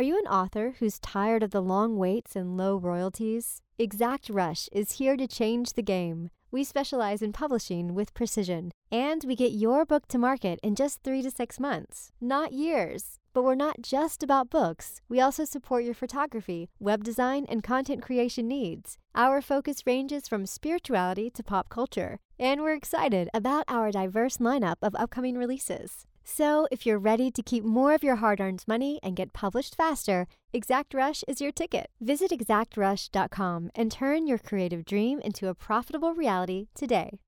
Are you an author who's tired of the long waits and low royalties? Exact Rush is here to change the game. We specialize in publishing with precision, and we get your book to market in just three to six months, not years. But we're not just about books. We also support your photography, web design, and content creation needs. Our focus ranges from spirituality to pop culture, and we're excited about our diverse lineup of upcoming releases. So, if you're ready to keep more of your hard earned money and get published faster, Exact Rush is your ticket. Visit exactrush.com and turn your creative dream into a profitable reality today.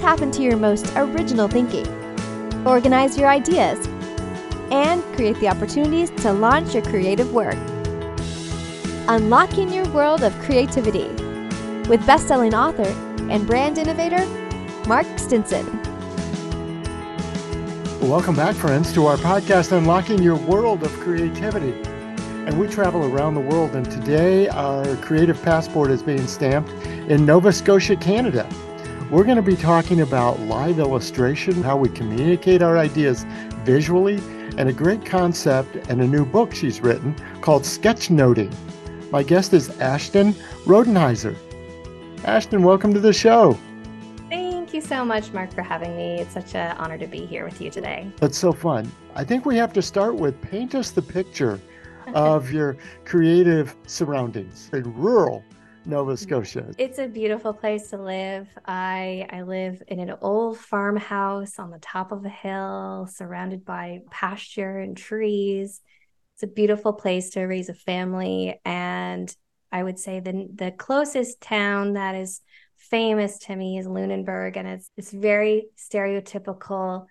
Tap into your most original thinking, organize your ideas, and create the opportunities to launch your creative work. Unlocking your world of creativity with best-selling author and brand innovator Mark Stinson. Welcome back, friends, to our podcast, Unlocking Your World of Creativity. And we travel around the world, and today our creative passport is being stamped in Nova Scotia, Canada. We're going to be talking about live illustration, how we communicate our ideas visually, and a great concept and a new book she's written called Sketchnoting. My guest is Ashton Rodenhiser. Ashton, welcome to the show. Thank you so much, Mark, for having me. It's such an honor to be here with you today. That's so fun. I think we have to start with paint us the picture of your creative surroundings in rural Nova Scotia. It's a beautiful place to live. I I live in an old farmhouse on the top of a hill, surrounded by pasture and trees. It's a beautiful place to raise a family, and I would say the the closest town that is famous to me is Lunenburg, and it's it's very stereotypical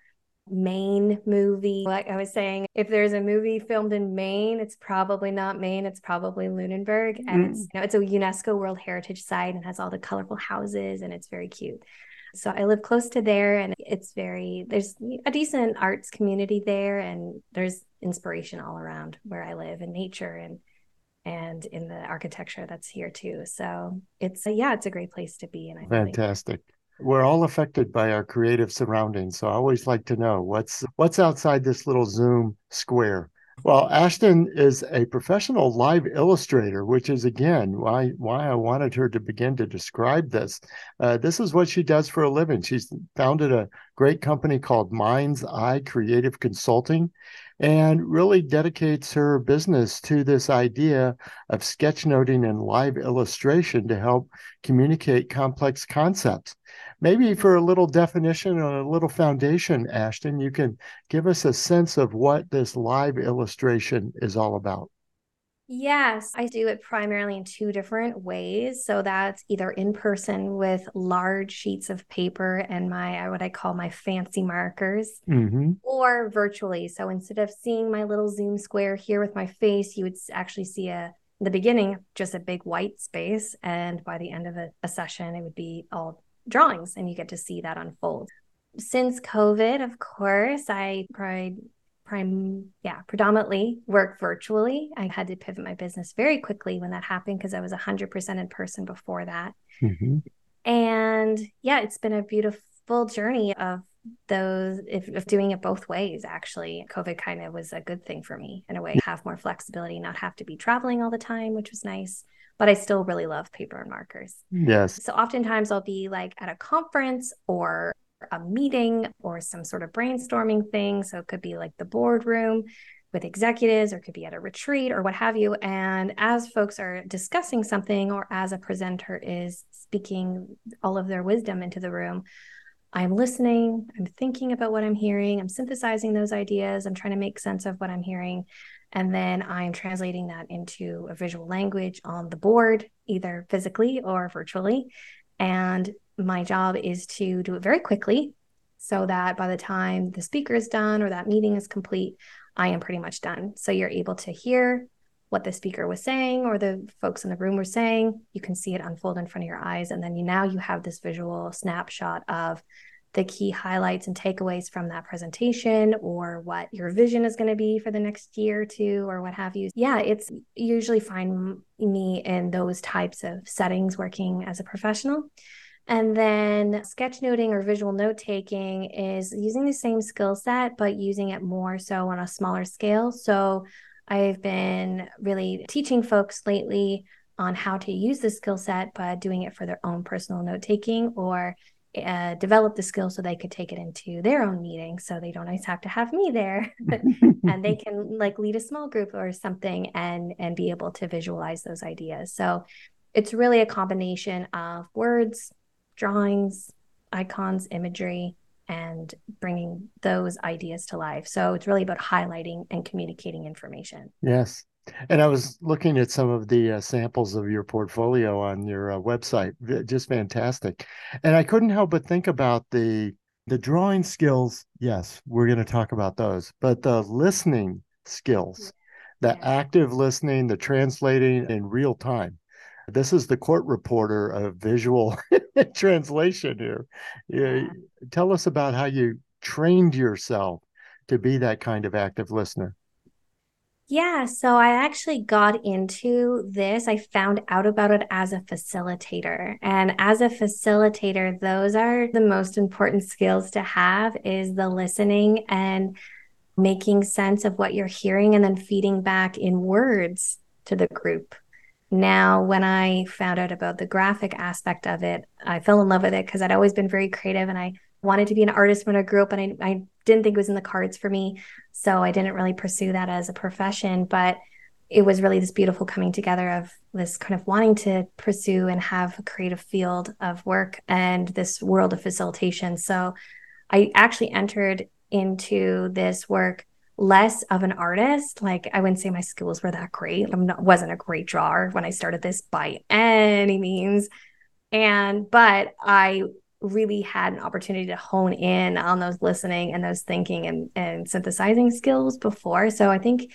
Maine movie. Like I was saying, if there's a movie filmed in Maine, it's probably not Maine, it's probably Lunenburg. And mm. it's you know, it's a UNESCO World Heritage Site and has all the colorful houses and it's very cute. So I live close to there and it's very there's a decent arts community there and there's inspiration all around where I live in nature and and in the architecture that's here too. So it's a, yeah, it's a great place to be and I Fantastic. Really- we're all affected by our creative surroundings. So I always like to know what's what's outside this little Zoom square. Well, Ashton is a professional live illustrator, which is again why why I wanted her to begin to describe this. Uh, this is what she does for a living. She's founded a great company called Mind's Eye Creative Consulting, and really dedicates her business to this idea of sketchnoting and live illustration to help communicate complex concepts. Maybe for a little definition or a little foundation, Ashton, you can give us a sense of what this live illustration is all about. Yes, I do it primarily in two different ways. So that's either in person with large sheets of paper and my what I call my fancy markers, mm-hmm. or virtually. So instead of seeing my little Zoom square here with my face, you would actually see a the beginning just a big white space, and by the end of a, a session, it would be all drawings, and you get to see that unfold. Since COVID, of course, I tried prime yeah predominantly work virtually. I had to pivot my business very quickly when that happened because i was 100% in person before that. Mm-hmm. and yeah it's been a beautiful journey of those if, of doing it both ways actually. Covid kind of was a good thing for me in a way have more flexibility not have to be traveling all the time which was nice but i still really love paper and markers. Yes. So oftentimes i'll be like at a conference or a meeting or some sort of brainstorming thing. So it could be like the boardroom with executives or could be at a retreat or what have you. And as folks are discussing something or as a presenter is speaking all of their wisdom into the room, I'm listening, I'm thinking about what I'm hearing, I'm synthesizing those ideas, I'm trying to make sense of what I'm hearing. And then I'm translating that into a visual language on the board, either physically or virtually. And my job is to do it very quickly so that by the time the speaker is done or that meeting is complete, I am pretty much done. So you're able to hear what the speaker was saying or the folks in the room were saying. You can see it unfold in front of your eyes. And then you now you have this visual snapshot of the key highlights and takeaways from that presentation or what your vision is going to be for the next year or two or what have you. Yeah, it's usually find me in those types of settings working as a professional. And then sketchnoting or visual note taking is using the same skill set, but using it more so on a smaller scale. So I've been really teaching folks lately on how to use the skill set, but doing it for their own personal note taking or uh, develop the skill so they could take it into their own meeting so they don't always have to have me there. And they can like lead a small group or something and and be able to visualize those ideas. So it's really a combination of words drawings icons imagery and bringing those ideas to life. So it's really about highlighting and communicating information. Yes and I was looking at some of the uh, samples of your portfolio on your uh, website, just fantastic. And I couldn't help but think about the the drawing skills. Yes, we're going to talk about those, but the listening skills, the active listening, the translating in real time. This is the court reporter of visual translation here. Yeah. Tell us about how you trained yourself to be that kind of active listener. Yeah, so I actually got into this. I found out about it as a facilitator. And as a facilitator, those are the most important skills to have is the listening and making sense of what you're hearing and then feeding back in words to the group. Now, when I found out about the graphic aspect of it, I fell in love with it because I'd always been very creative and I wanted to be an artist when I grew up and I, I didn't think it was in the cards for me. So I didn't really pursue that as a profession. But it was really this beautiful coming together of this kind of wanting to pursue and have a creative field of work and this world of facilitation. So I actually entered into this work less of an artist. Like I wouldn't say my skills were that great. I wasn't a great drawer when I started this by any means. And but I really had an opportunity to hone in on those listening and those thinking and, and synthesizing skills before. So I think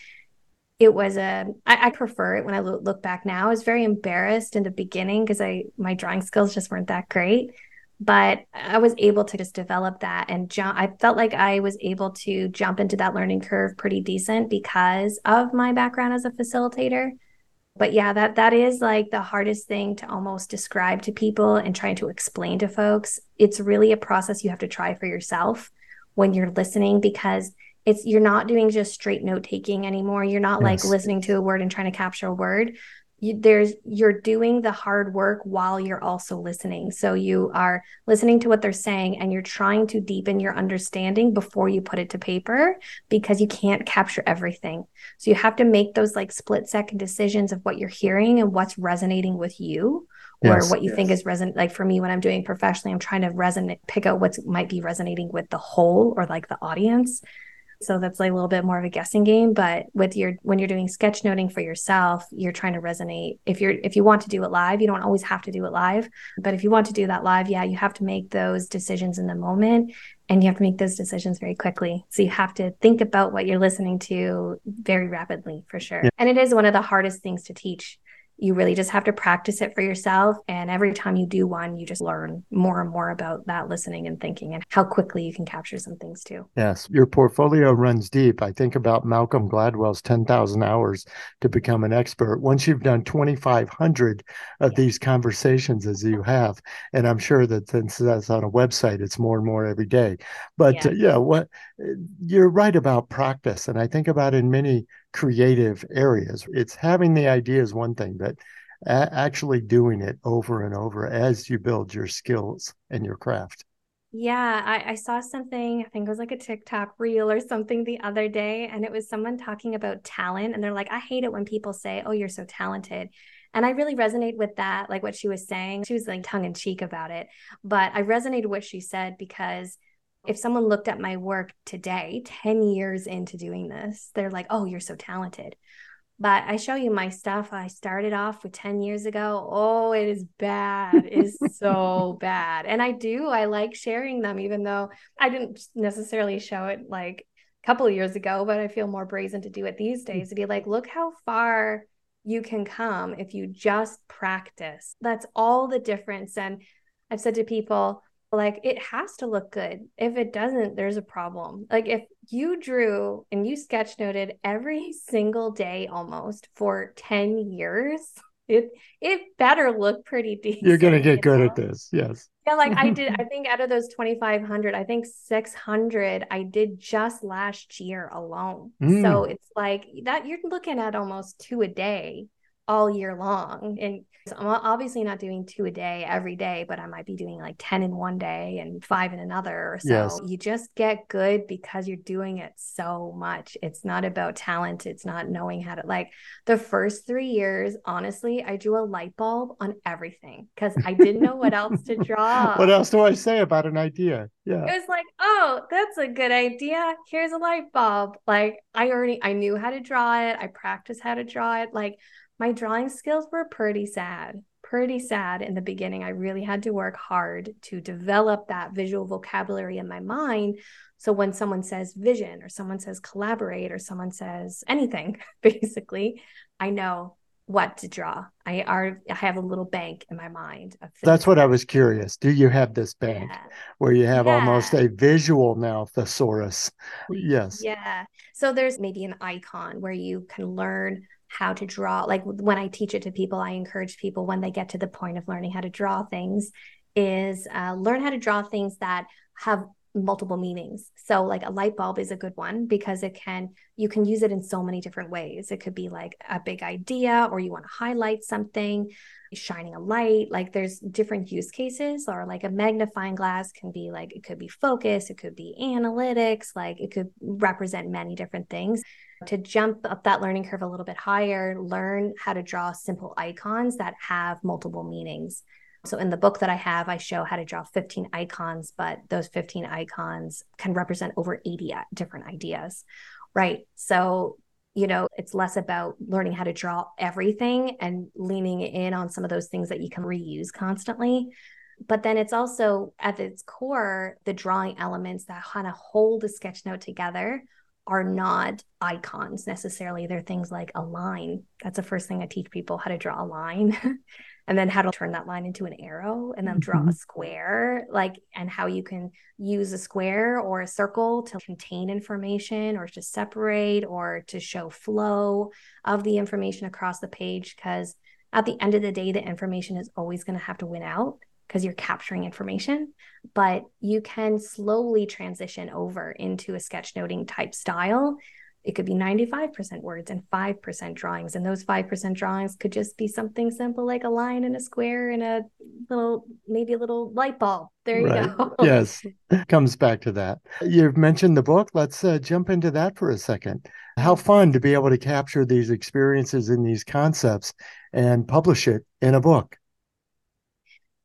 it was a I, I prefer it when I look, back now. I was very embarrassed in the beginning because I my drawing skills just weren't that great. But I was able to just develop that and jump. I felt like I was able to jump into that learning curve pretty decent because of my background as a facilitator but yeah that that is like the hardest thing to almost describe to people and trying to explain to folks. It's really a process you have to try for yourself when you're listening because it's you're not doing just straight note taking anymore. You're not yes. like listening to a word and trying to capture a word you, there's you're doing the hard work while you're also listening. So you are listening to what they're saying and you're trying to deepen your understanding before you put it to paper because you can't capture everything. So you have to make those like split second decisions of what you're hearing and what's resonating with you or yes, what you yes. think is resonant like for me when i'm doing professionally i'm trying to resonate pick out what might be resonating with the whole or like the audience so that's like a little bit more of a guessing game. But with your when you're doing sketchnoting for yourself, you're trying to resonate. If you're if you want to do it live, you don't always have to do it live. But if you want to do that live, yeah, you have to make those decisions in the moment and you have to make those decisions very quickly. So you have to think about what you're listening to very rapidly for sure. Yeah. And it is one of the hardest things to teach you really just have to practice it for yourself. And every time you do one, you just learn more and more about that listening and thinking and how quickly you can capture some things too. Yes, your portfolio runs deep. I think about Malcolm Gladwell's 10,000 hours to become an expert. Once you've done 2,500 of these conversations as you have, and I'm sure that since that's on a website, it's more and more every day. But yeah, uh, yeah what you're right about practice. And I think about in many creative areas. It's having the idea is one thing, but a- actually doing it over and over as you build your skills and your craft. Yeah, I, I, saw something, I think it was like a TikTok reel or something the other day, and it was someone talking about talent. And they're like, I hate it when people say, Oh, you're so talented. And I really resonate with that, like what she was saying. She was like tongue in cheek about it. But I resonated with what she said because if someone looked at my work today, 10 years into doing this, they're like, oh, you're so talented. But I show you my stuff I started off with 10 years ago. Oh, it is bad. It is so bad. And I do, I like sharing them, even though I didn't necessarily show it like a couple of years ago, but I feel more brazen to do it these hmm. days to be like, look how far you can come if you just practice. That's all the difference. And I've said to people, like it has to look good. If it doesn't, there's a problem. Like if you drew and you sketch noted every single day almost for 10 years, it it better look pretty decent. You're gonna get good know? at this. Yes. Yeah, like I did, I think out of those 2,500, I think 600 I did just last year alone. Mm. So it's like that you're looking at almost two a day all year long. And I'm obviously not doing two a day every day, but I might be doing like 10 in one day and five in another. So yes. you just get good because you're doing it so much. It's not about talent. It's not knowing how to like the first three years, honestly, I drew a light bulb on everything because I didn't know what else to draw. what else do I say about an idea? Yeah. It was like, oh, that's a good idea. Here's a light bulb. Like I already I knew how to draw it. I practiced how to draw it. Like my drawing skills were pretty sad, pretty sad in the beginning. I really had to work hard to develop that visual vocabulary in my mind. So when someone says vision or someone says collaborate or someone says anything, basically, I know what to draw. I are I have a little bank in my mind. That's what I was curious. Do you have this bank yeah. where you have yeah. almost a visual now thesaurus? Yes. Yeah. So there's maybe an icon where you can learn how to draw like when i teach it to people i encourage people when they get to the point of learning how to draw things is uh, learn how to draw things that have multiple meanings. So like a light bulb is a good one because it can you can use it in so many different ways. It could be like a big idea or you want to highlight something shining a light like there's different use cases or like a magnifying glass can be like it could be focus it could be analytics like it could represent many different things to jump up that learning curve a little bit higher, learn how to draw simple icons that have multiple meanings. So in the book that I have, I show how to draw 15 icons, but those 15 icons can represent over 80 different ideas. Right. So, you know, it's less about learning how to draw everything and leaning in on some of those things that you can reuse constantly. But then it's also at its core, the drawing elements that kind of hold a sketch note together are not icons necessarily. They're things like a line. That's the first thing I teach people how to draw a line and then how to turn that line into an arrow and then draw mm-hmm. a square, like, and how you can use a square or a circle to contain information or to separate or to show flow of the information across the page. Because at the end of the day, the information is always going to have to win out because you're capturing information, but you can slowly transition over into a sketchnoting type style. It could be 95% words and 5% drawings. And those 5% drawings could just be something simple like a line and a square and a little, maybe a little light bulb. There you right. go. yes. Comes back to that. You've mentioned the book. Let's uh, jump into that for a second. How fun to be able to capture these experiences and these concepts and publish it in a book.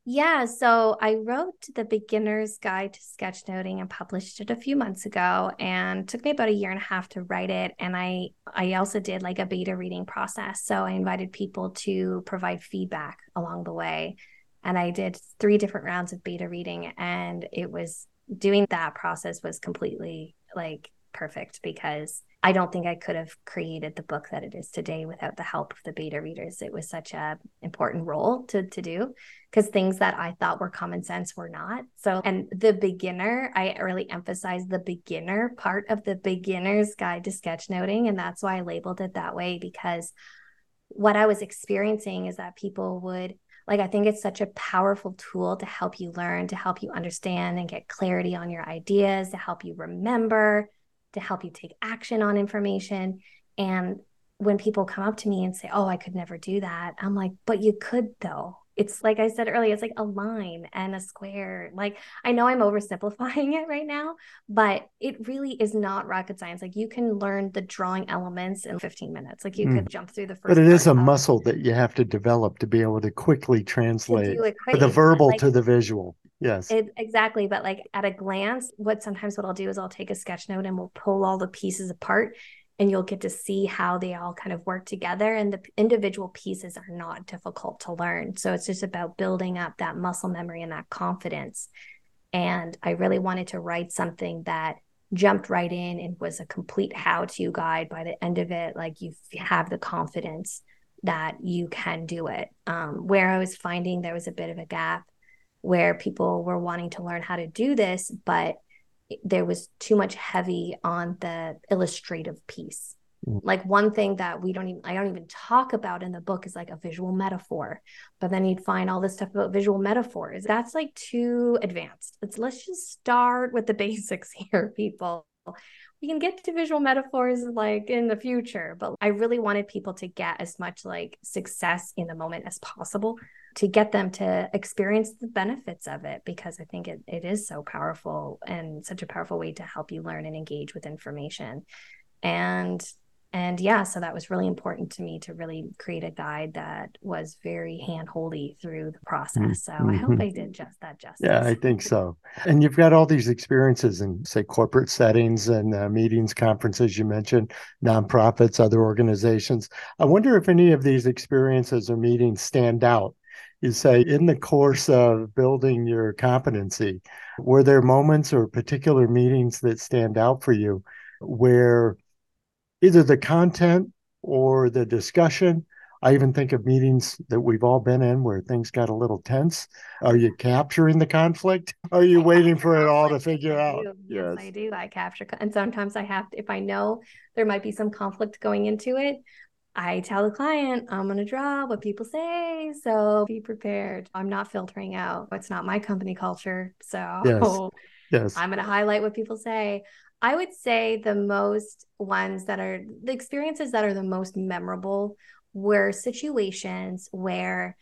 Yeah, so I wrote the beginner's guide to sketchnoting and published it a few months ago and took me about a year and a half to write it and I I also did like a beta reading process. So I invited people to provide feedback along the way and I did three different rounds of beta reading and it was doing that process was completely like perfect because I don't think I could have created the book that it is today without the help of the beta readers. It was such a important role to to do because things that I thought were common sense were not. So and the beginner, I really emphasize the beginner part of the beginner's guide to sketchnoting and that's why I labeled it that way because what I was experiencing is that people would like I think it's such a powerful tool to help you learn, to help you understand and get clarity on your ideas, to help you remember to help you take action on information. And when people come up to me and say, Oh, I could never do that, I'm like, But you could though. It's like I said earlier, it's like a line and a square. Like I know I'm oversimplifying it right now, but it really is not rocket science. Like you can learn the drawing elements in 15 minutes. Like you mm. could jump through the first. But it is a muscle that you have to develop to be able to quickly translate quickly. the verbal like, to the visual. Yes. It, exactly. But like at a glance, what sometimes what I'll do is I'll take a sketch note and we'll pull all the pieces apart and you'll get to see how they all kind of work together. And the individual pieces are not difficult to learn. So it's just about building up that muscle memory and that confidence. And I really wanted to write something that jumped right in and was a complete how to guide by the end of it. Like you have the confidence that you can do it. Um, where I was finding there was a bit of a gap where people were wanting to learn how to do this, but there was too much heavy on the illustrative piece. Mm. Like one thing that we don't even I don't even talk about in the book is like a visual metaphor. But then you'd find all this stuff about visual metaphors. That's like too advanced. Let's let's just start with the basics here, people. We can get to visual metaphors like in the future, but I really wanted people to get as much like success in the moment as possible to get them to experience the benefits of it because I think it, it is so powerful and such a powerful way to help you learn and engage with information. And and yeah, so that was really important to me to really create a guide that was very hand-holdy through the process. So mm-hmm. I hope mm-hmm. I did just that justice. Yeah, I think so. And you've got all these experiences in, say, corporate settings and uh, meetings, conferences. You mentioned nonprofits, other organizations. I wonder if any of these experiences or meetings stand out you say in the course of building your competency were there moments or particular meetings that stand out for you where either the content or the discussion i even think of meetings that we've all been in where things got a little tense. Are you capturing the conflict? Are you waiting for it all to figure out? Yes. yes i do. I capture and sometimes i have to, if i know there might be some conflict going into it I tell the client I'm going to draw what people say. So be prepared. I'm not filtering out. It's not my company culture. So yes. Yes. I'm going to highlight what people say. I would say the most ones that are the experiences that are the most memorable were situations where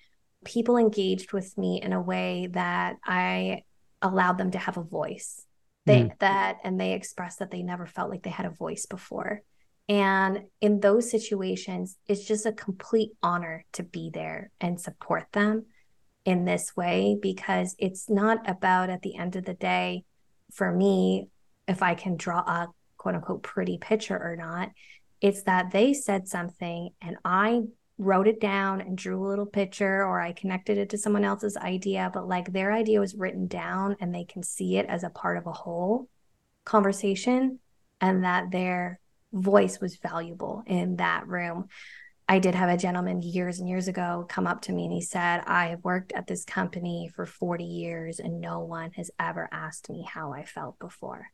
people engaged with me in a way that I allowed them to have a voice. They mm. that and they expressed that they never felt like they had a voice before. And in those situations, it's just a complete honor to be there and support them in this way because it's not about at the end of the day, for me, if I can draw a quote unquote pretty picture or not. It's that they said something and I wrote it down and drew a little picture or I connected it to someone else's idea, but like their idea was written down and they can see it as a part of a whole conversation and that they're voice was valuable in that room. I did have a gentleman years and years ago come up to me and he said, I have worked at this company for 40 years and no one has ever asked me how I felt before.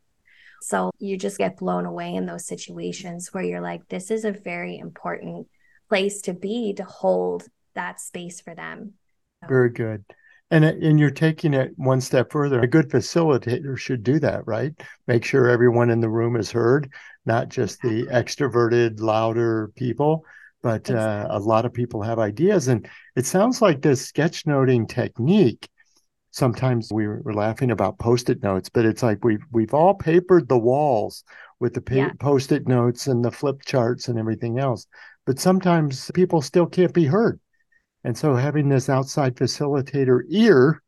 So you just get blown away in those situations where you're like, this is a very important place to be to hold that space for them. Very good. And and you're taking it one step further. A good facilitator should do that, right? Make sure everyone in the room is heard, not just the extroverted, louder people, but uh, a lot of people have ideas. And it sounds like this sketchnoting technique. Sometimes we were laughing about post-it notes, but it's like we've we've all papered the walls with the pa- yeah. post-it notes and the flip charts and everything else. But sometimes people still can't be heard and so having this outside facilitator ear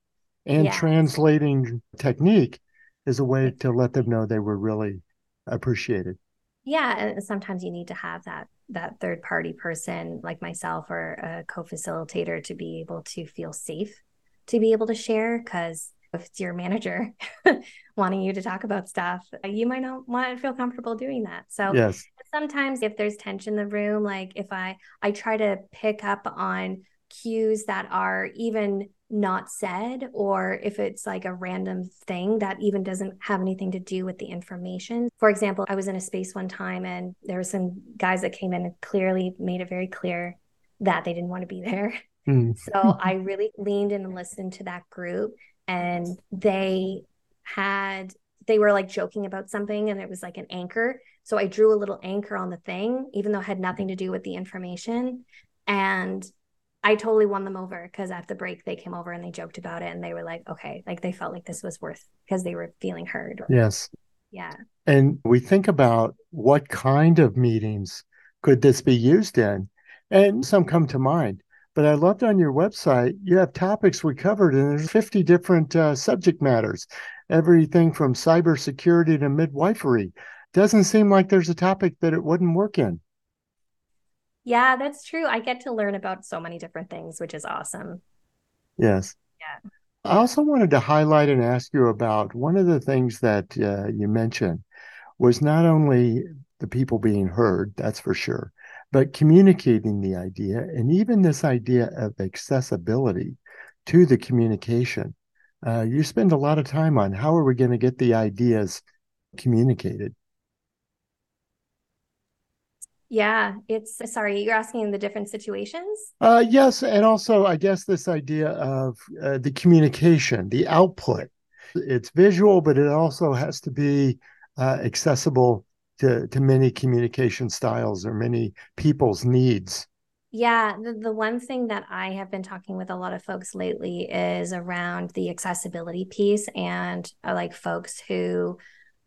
and yes. translating technique is a way to let them know they were really appreciated. Yeah, and sometimes you need to have that that third party person like myself or a co-facilitator to be able to feel safe to be able to share cuz if it's your manager wanting you to talk about stuff, you might not want to feel comfortable doing that. So yes. sometimes if there's tension in the room, like if I I try to pick up on cues that are even not said or if it's like a random thing that even doesn't have anything to do with the information. For example, I was in a space one time and there were some guys that came in and clearly made it very clear that they didn't want to be there. Mm. So I really leaned in and listened to that group and they had they were like joking about something and it was like an anchor. So I drew a little anchor on the thing even though it had nothing to do with the information and I totally won them over because at the break they came over and they joked about it and they were like, okay, like they felt like this was worth because they were feeling heard. Yes. Yeah. And we think about what kind of meetings could this be used in? And some come to mind. But I loved on your website, you have topics we covered, and there's 50 different uh, subject matters, everything from cybersecurity to midwifery. Doesn't seem like there's a topic that it wouldn't work in. Yeah, that's true. I get to learn about so many different things, which is awesome. Yes. Yeah. I also wanted to highlight and ask you about one of the things that uh, you mentioned was not only the people being heard, that's for sure, but communicating the idea and even this idea of accessibility to the communication. Uh, you spend a lot of time on how are we going to get the ideas communicated? Yeah, it's sorry, you're asking the different situations? Uh, yes. And also, I guess this idea of uh, the communication, the output. It's visual, but it also has to be uh, accessible to, to many communication styles or many people's needs. Yeah, the, the one thing that I have been talking with a lot of folks lately is around the accessibility piece and uh, like folks who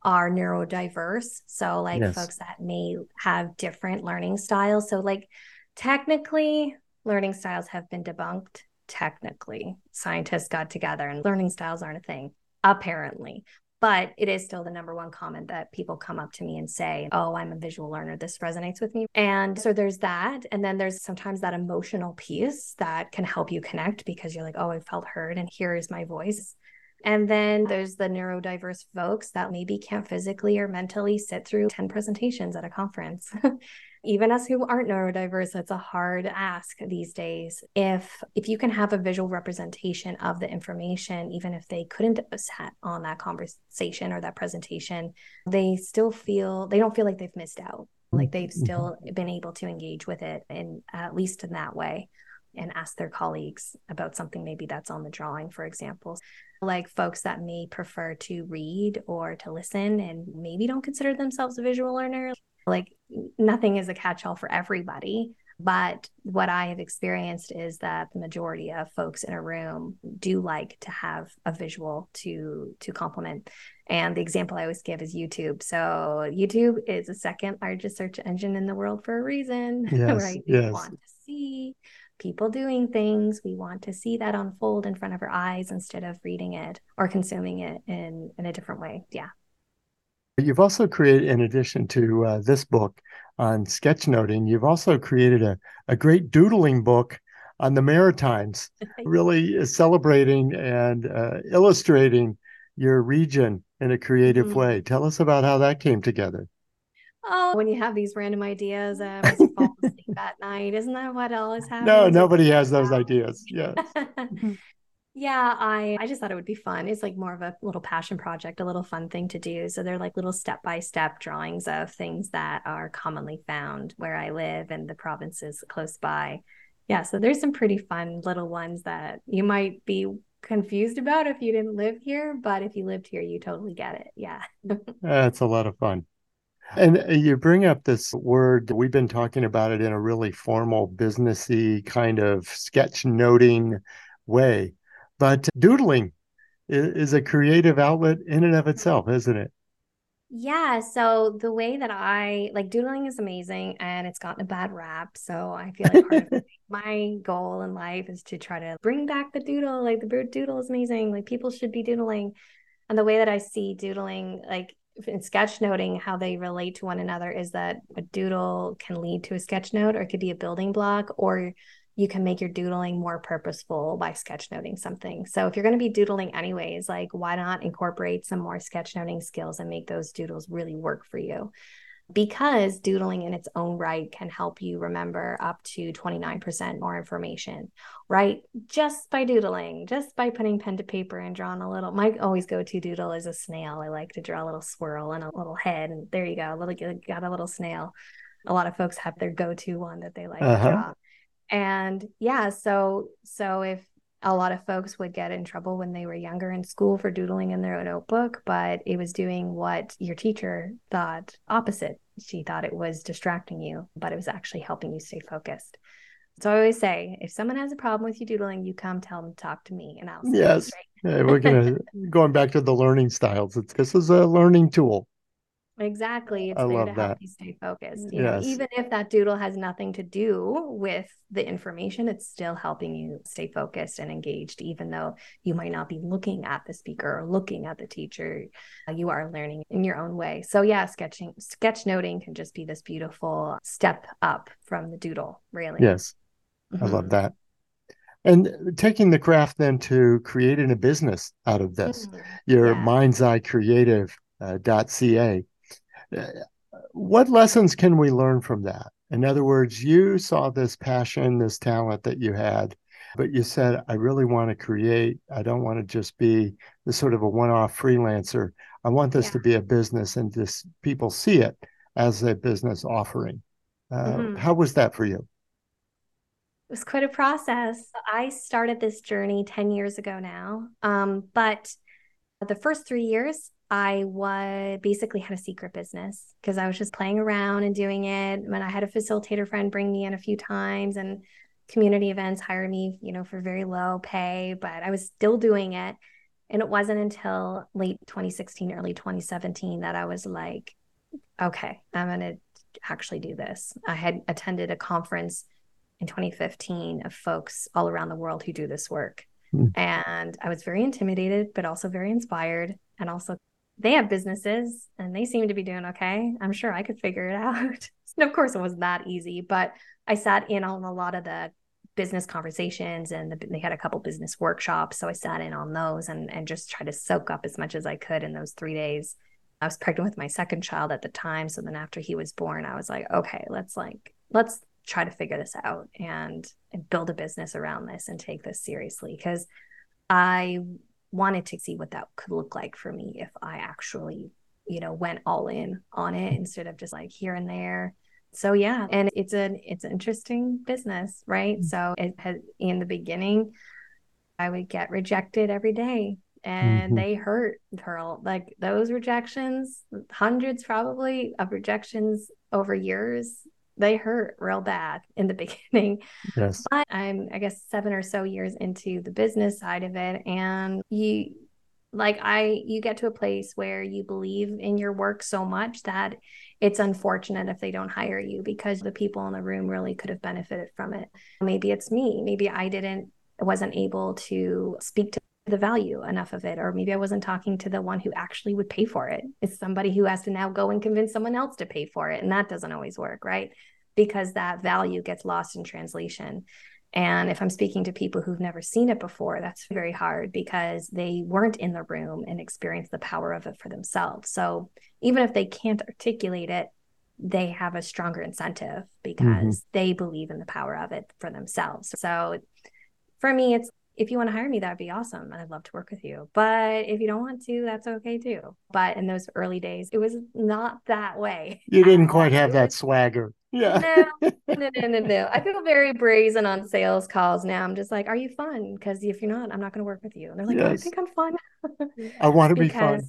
are neurodiverse. So, like yes. folks that may have different learning styles. So, like, technically, learning styles have been debunked. Technically, scientists got together and learning styles aren't a thing, apparently. But it is still the number one comment that people come up to me and say, Oh, I'm a visual learner. This resonates with me. And so there's that. And then there's sometimes that emotional piece that can help you connect because you're like, Oh, I felt heard and here is my voice. And then there's the neurodiverse folks that maybe can't physically or mentally sit through 10 presentations at a conference. Even us who aren't neurodiverse, it's a hard ask these days. If if you can have a visual representation of the information, even if they couldn't sat on that conversation or that presentation, they still feel they don't feel like they've missed out. Like they've mm-hmm. still been able to engage with it and at least in that way and ask their colleagues about something maybe that's on the drawing, for example. Like folks that may prefer to read or to listen and maybe don't consider themselves a visual learner. Like nothing is a catch all for everybody. But what I have experienced is that the majority of folks in a room do like to have a visual to to complement. And the example I always give is YouTube. So YouTube is the second largest search engine in the world for a reason, yes, right? Yes. You want to people doing things. We want to see that unfold in front of our eyes instead of reading it or consuming it in, in a different way. Yeah. You've also created, in addition to uh, this book on sketchnoting, you've also created a, a great doodling book on the Maritimes, really celebrating and uh, illustrating your region in a creative mm-hmm. way. Tell us about how that came together. Oh, when you have these random ideas um, as you fall asleep at night, isn't that what always happens? No, nobody has those ideas. Yes. yeah, I I just thought it would be fun. It's like more of a little passion project, a little fun thing to do. So they're like little step by step drawings of things that are commonly found where I live and the provinces close by. Yeah, so there's some pretty fun little ones that you might be confused about if you didn't live here, but if you lived here, you totally get it. Yeah. That's a lot of fun. And uh, you bring up this word, we've been talking about it in a really formal, businessy kind of sketch noting way. But doodling is a creative outlet in and of itself, isn't it? Yeah. So the way that I like doodling is amazing and it's gotten a bad rap. So I feel like part of my goal in life is to try to bring back the doodle. Like the doodle is amazing. Like people should be doodling. And the way that I see doodling, like in sketchnoting how they relate to one another is that a doodle can lead to a sketch note or it could be a building block or you can make your doodling more purposeful by sketchnoting something. So if you're going to be doodling anyways, like why not incorporate some more sketchnoting skills and make those doodles really work for you? Because doodling in its own right can help you remember up to 29% more information, right? Just by doodling, just by putting pen to paper and drawing a little. My always go to doodle is a snail. I like to draw a little swirl and a little head. And there you go, a little, got a little snail. A lot of folks have their go to one that they like uh-huh. to draw. And yeah, so so if a lot of folks would get in trouble when they were younger in school for doodling in their own notebook, but it was doing what your teacher thought opposite. She thought it was distracting you, but it was actually helping you stay focused. So I always say, if someone has a problem with you doodling, you come tell them, talk to me, and I'll. Yes, yeah, we're gonna going back to the learning styles. It's, this is a learning tool. Exactly. It's I there to that. help you stay focused. You yes. know, even if that doodle has nothing to do with the information, it's still helping you stay focused and engaged, even though you might not be looking at the speaker or looking at the teacher. Uh, you are learning in your own way. So yeah, sketching sketch noting can just be this beautiful step up from the doodle, really. Yes. Mm-hmm. I love mm-hmm. that. And taking the craft then to creating a business out of this, mm-hmm. your yeah. mind's eye creative uh, .ca what lessons can we learn from that? In other words, you saw this passion, this talent that you had, but you said, I really want to create. I don't want to just be the sort of a one off freelancer. I want this yeah. to be a business and just people see it as a business offering. Uh, mm-hmm. How was that for you? It was quite a process. I started this journey 10 years ago now. Um, but the first three years, I was basically had a secret business because I was just playing around and doing it. When I had a facilitator friend bring me in a few times and community events hire me, you know, for very low pay, but I was still doing it. And it wasn't until late 2016, early 2017 that I was like, okay, I'm going to actually do this. I had attended a conference in 2015 of folks all around the world who do this work. Mm. And I was very intimidated, but also very inspired. And also, they have businesses and they seem to be doing okay. I'm sure I could figure it out. and of course, it wasn't that easy, but I sat in on a lot of the business conversations and the, they had a couple business workshops. So I sat in on those and, and just tried to soak up as much as I could in those three days. I was pregnant with my second child at the time. So then after he was born, I was like, okay, let's like, let's try to figure this out and, and build a business around this and take this seriously because I wanted to see what that could look like for me if I actually, you know, went all in on it instead of just like here and there. So yeah, and it's an it's an interesting business, right? Mm-hmm. So it has in the beginning, I would get rejected every day and mm-hmm. they hurt Pearl. Like those rejections, hundreds probably of rejections over years they hurt real bad in the beginning. Yes. But I'm, I guess, seven or so years into the business side of it. And you, like, I, you get to a place where you believe in your work so much that it's unfortunate if they don't hire you because the people in the room really could have benefited from it. Maybe it's me. Maybe I didn't, wasn't able to speak to the value enough of it or maybe i wasn't talking to the one who actually would pay for it. It's somebody who has to now go and convince someone else to pay for it and that doesn't always work right? Because that value gets lost in translation. And if i'm speaking to people who've never seen it before that's very hard because they weren't in the room and experienced the power of it for themselves. So even if they can't articulate it they have a stronger incentive because mm-hmm. they believe in the power of it for themselves. So for me it's if you want to hire me, that'd be awesome. And I'd love to work with you. But if you don't want to, that's okay too. But in those early days, it was not that way. You didn't quite have that swagger. Yeah. No, no, no, no, no. I feel very brazen on sales calls now. I'm just like, are you fun? Because if you're not, I'm not going to work with you. And they're like, yes. oh, I think I'm fun. I want to be fun.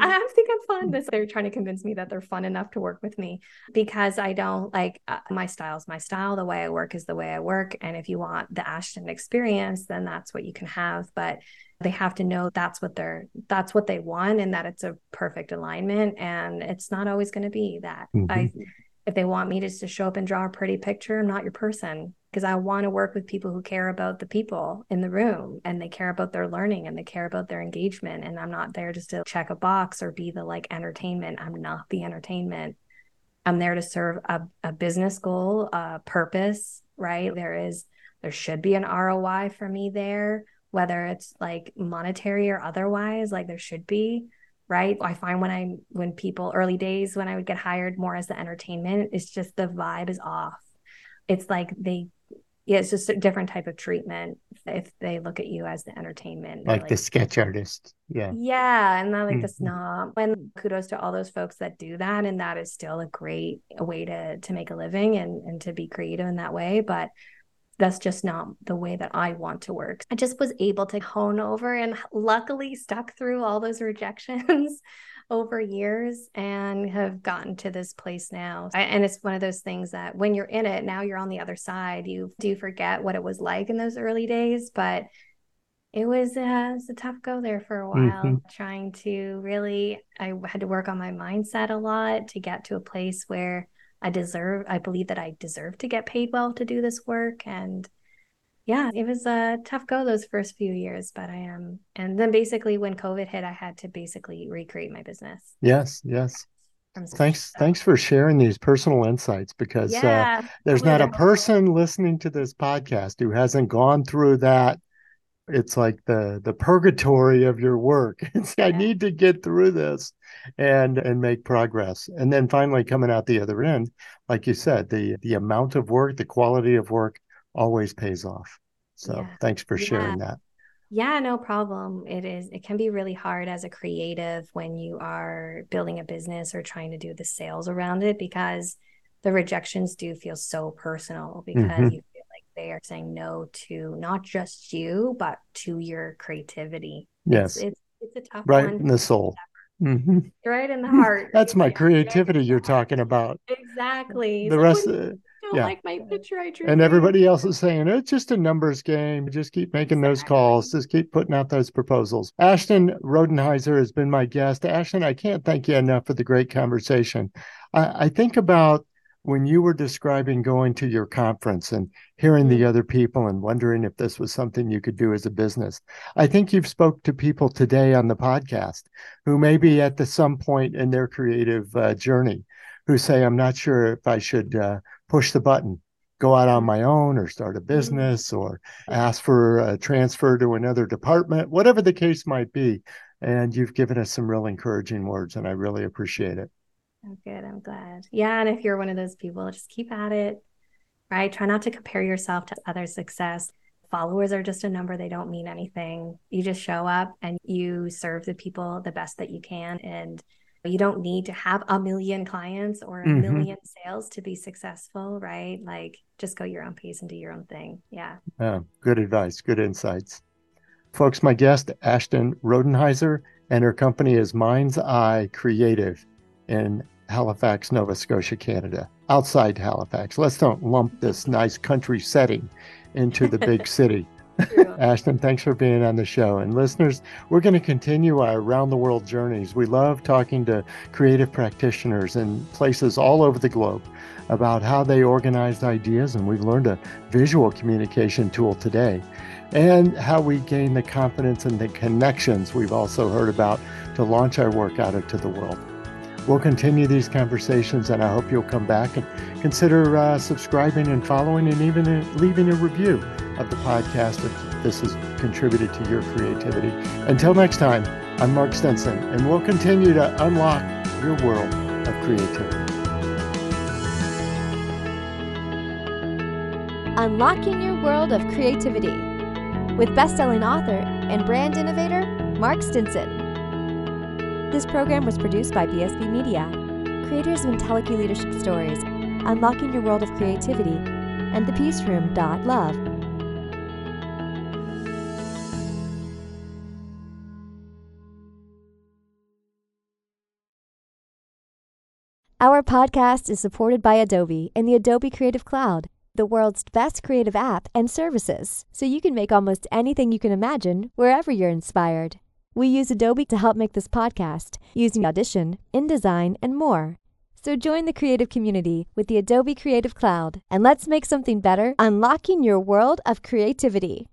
I think I'm fun. This they're trying to convince me that they're fun enough to work with me because I don't like uh, my style's my style. The way I work is the way I work. And if you want the Ashton experience, then that's what you can have. But they have to know that's what they're that's what they want and that it's a perfect alignment. And it's not always going to be that. Mm-hmm. I if they want me to just show up and draw a pretty picture, I'm not your person because I want to work with people who care about the people in the room and they care about their learning and they care about their engagement. And I'm not there just to check a box or be the like entertainment. I'm not the entertainment. I'm there to serve a, a business goal, a purpose, right? There is, there should be an ROI for me there, whether it's like monetary or otherwise, like there should be right i find when i when people early days when i would get hired more as the entertainment it's just the vibe is off it's like they yeah, it's just a different type of treatment if they look at you as the entertainment. Like, like the sketch artist. Yeah. Yeah. And not like mm-hmm. the snob. And kudos to all those folks that do that. And that is still a great way to to make a living and, and to be creative in that way. But that's just not the way that I want to work. I just was able to hone over and luckily stuck through all those rejections over years and have gotten to this place now. And it's one of those things that when you're in it, now you're on the other side, you do forget what it was like in those early days. But it was, uh, it was a tough go there for a while, mm-hmm. trying to really, I had to work on my mindset a lot to get to a place where I deserve, I believe that I deserve to get paid well to do this work. And yeah, it was a tough go those first few years, but I am. And then basically when COVID hit, I had to basically recreate my business. Yes, yes. Thanks, thanks for sharing these personal insights because uh, yeah, uh, there's not a person listening to this podcast who hasn't gone through that. It's like the the purgatory of your work. It's yeah. I need to get through this and and make progress, and then finally coming out the other end, like you said, the the amount of work, the quality of work always pays off. So yeah. thanks for sharing that. Yeah, no problem. It is, it can be really hard as a creative when you are building a business or trying to do the sales around it because the rejections do feel so personal because mm-hmm. you feel like they are saying no to not just you, but to your creativity. Yes. It's, it's, it's a tough right one. in the soul. Mm-hmm. Right in the heart. That's my creativity you're talking about. Exactly. The so rest of don't yeah. like my picture I drew. And everybody else is saying it's just a numbers game. Just keep making exactly. those calls. Just keep putting out those proposals. Ashton Rodenhiser has been my guest. Ashton, I can't thank you enough for the great conversation. I, I think about when you were describing going to your conference and hearing the mm-hmm. other people and wondering if this was something you could do as a business i think you've spoke to people today on the podcast who may be at the some point in their creative uh, journey who say i'm not sure if i should uh, push the button, go out on my own or start a mm-hmm. business or ask for a transfer to another department, whatever the case might be. And you've given us some real encouraging words, and I really appreciate it. Oh, good. I'm glad. Yeah. And if you're one of those people, just keep at it, right? Try not to compare yourself to other success. Followers are just a number, they don't mean anything. You just show up and you serve the people the best that you can. And you don't need to have a million clients or a mm-hmm. million sales to be successful, right? Like just go your own pace and do your own thing. Yeah. Yeah. Good advice. Good insights. Folks, my guest, Ashton Rodenhiser, and her company is Mind's Eye Creative in Halifax, Nova Scotia, Canada, outside Halifax. Let's don't lump this nice country setting into the big city. Ashton, thanks for being on the show. And listeners, we're going to continue our around the world journeys. We love talking to creative practitioners in places all over the globe about how they organized ideas. And we've learned a visual communication tool today and how we gain the confidence and the connections we've also heard about to launch our work out into the world. We'll continue these conversations, and I hope you'll come back and consider uh, subscribing and following and even uh, leaving a review of the podcast if this has contributed to your creativity. Until next time, I'm Mark Stinson, and we'll continue to unlock your world of creativity. Unlocking Your World of Creativity with best-selling author and brand innovator Mark Stinson. This program was produced by BSB Media, creators of IntelliKey Leadership Stories, Unlocking Your World of Creativity, and The Peace Room. Love. Our podcast is supported by Adobe and the Adobe Creative Cloud, the world's best creative app and services, so you can make almost anything you can imagine wherever you're inspired. We use Adobe to help make this podcast using Audition, InDesign, and more. So join the creative community with the Adobe Creative Cloud and let's make something better, unlocking your world of creativity.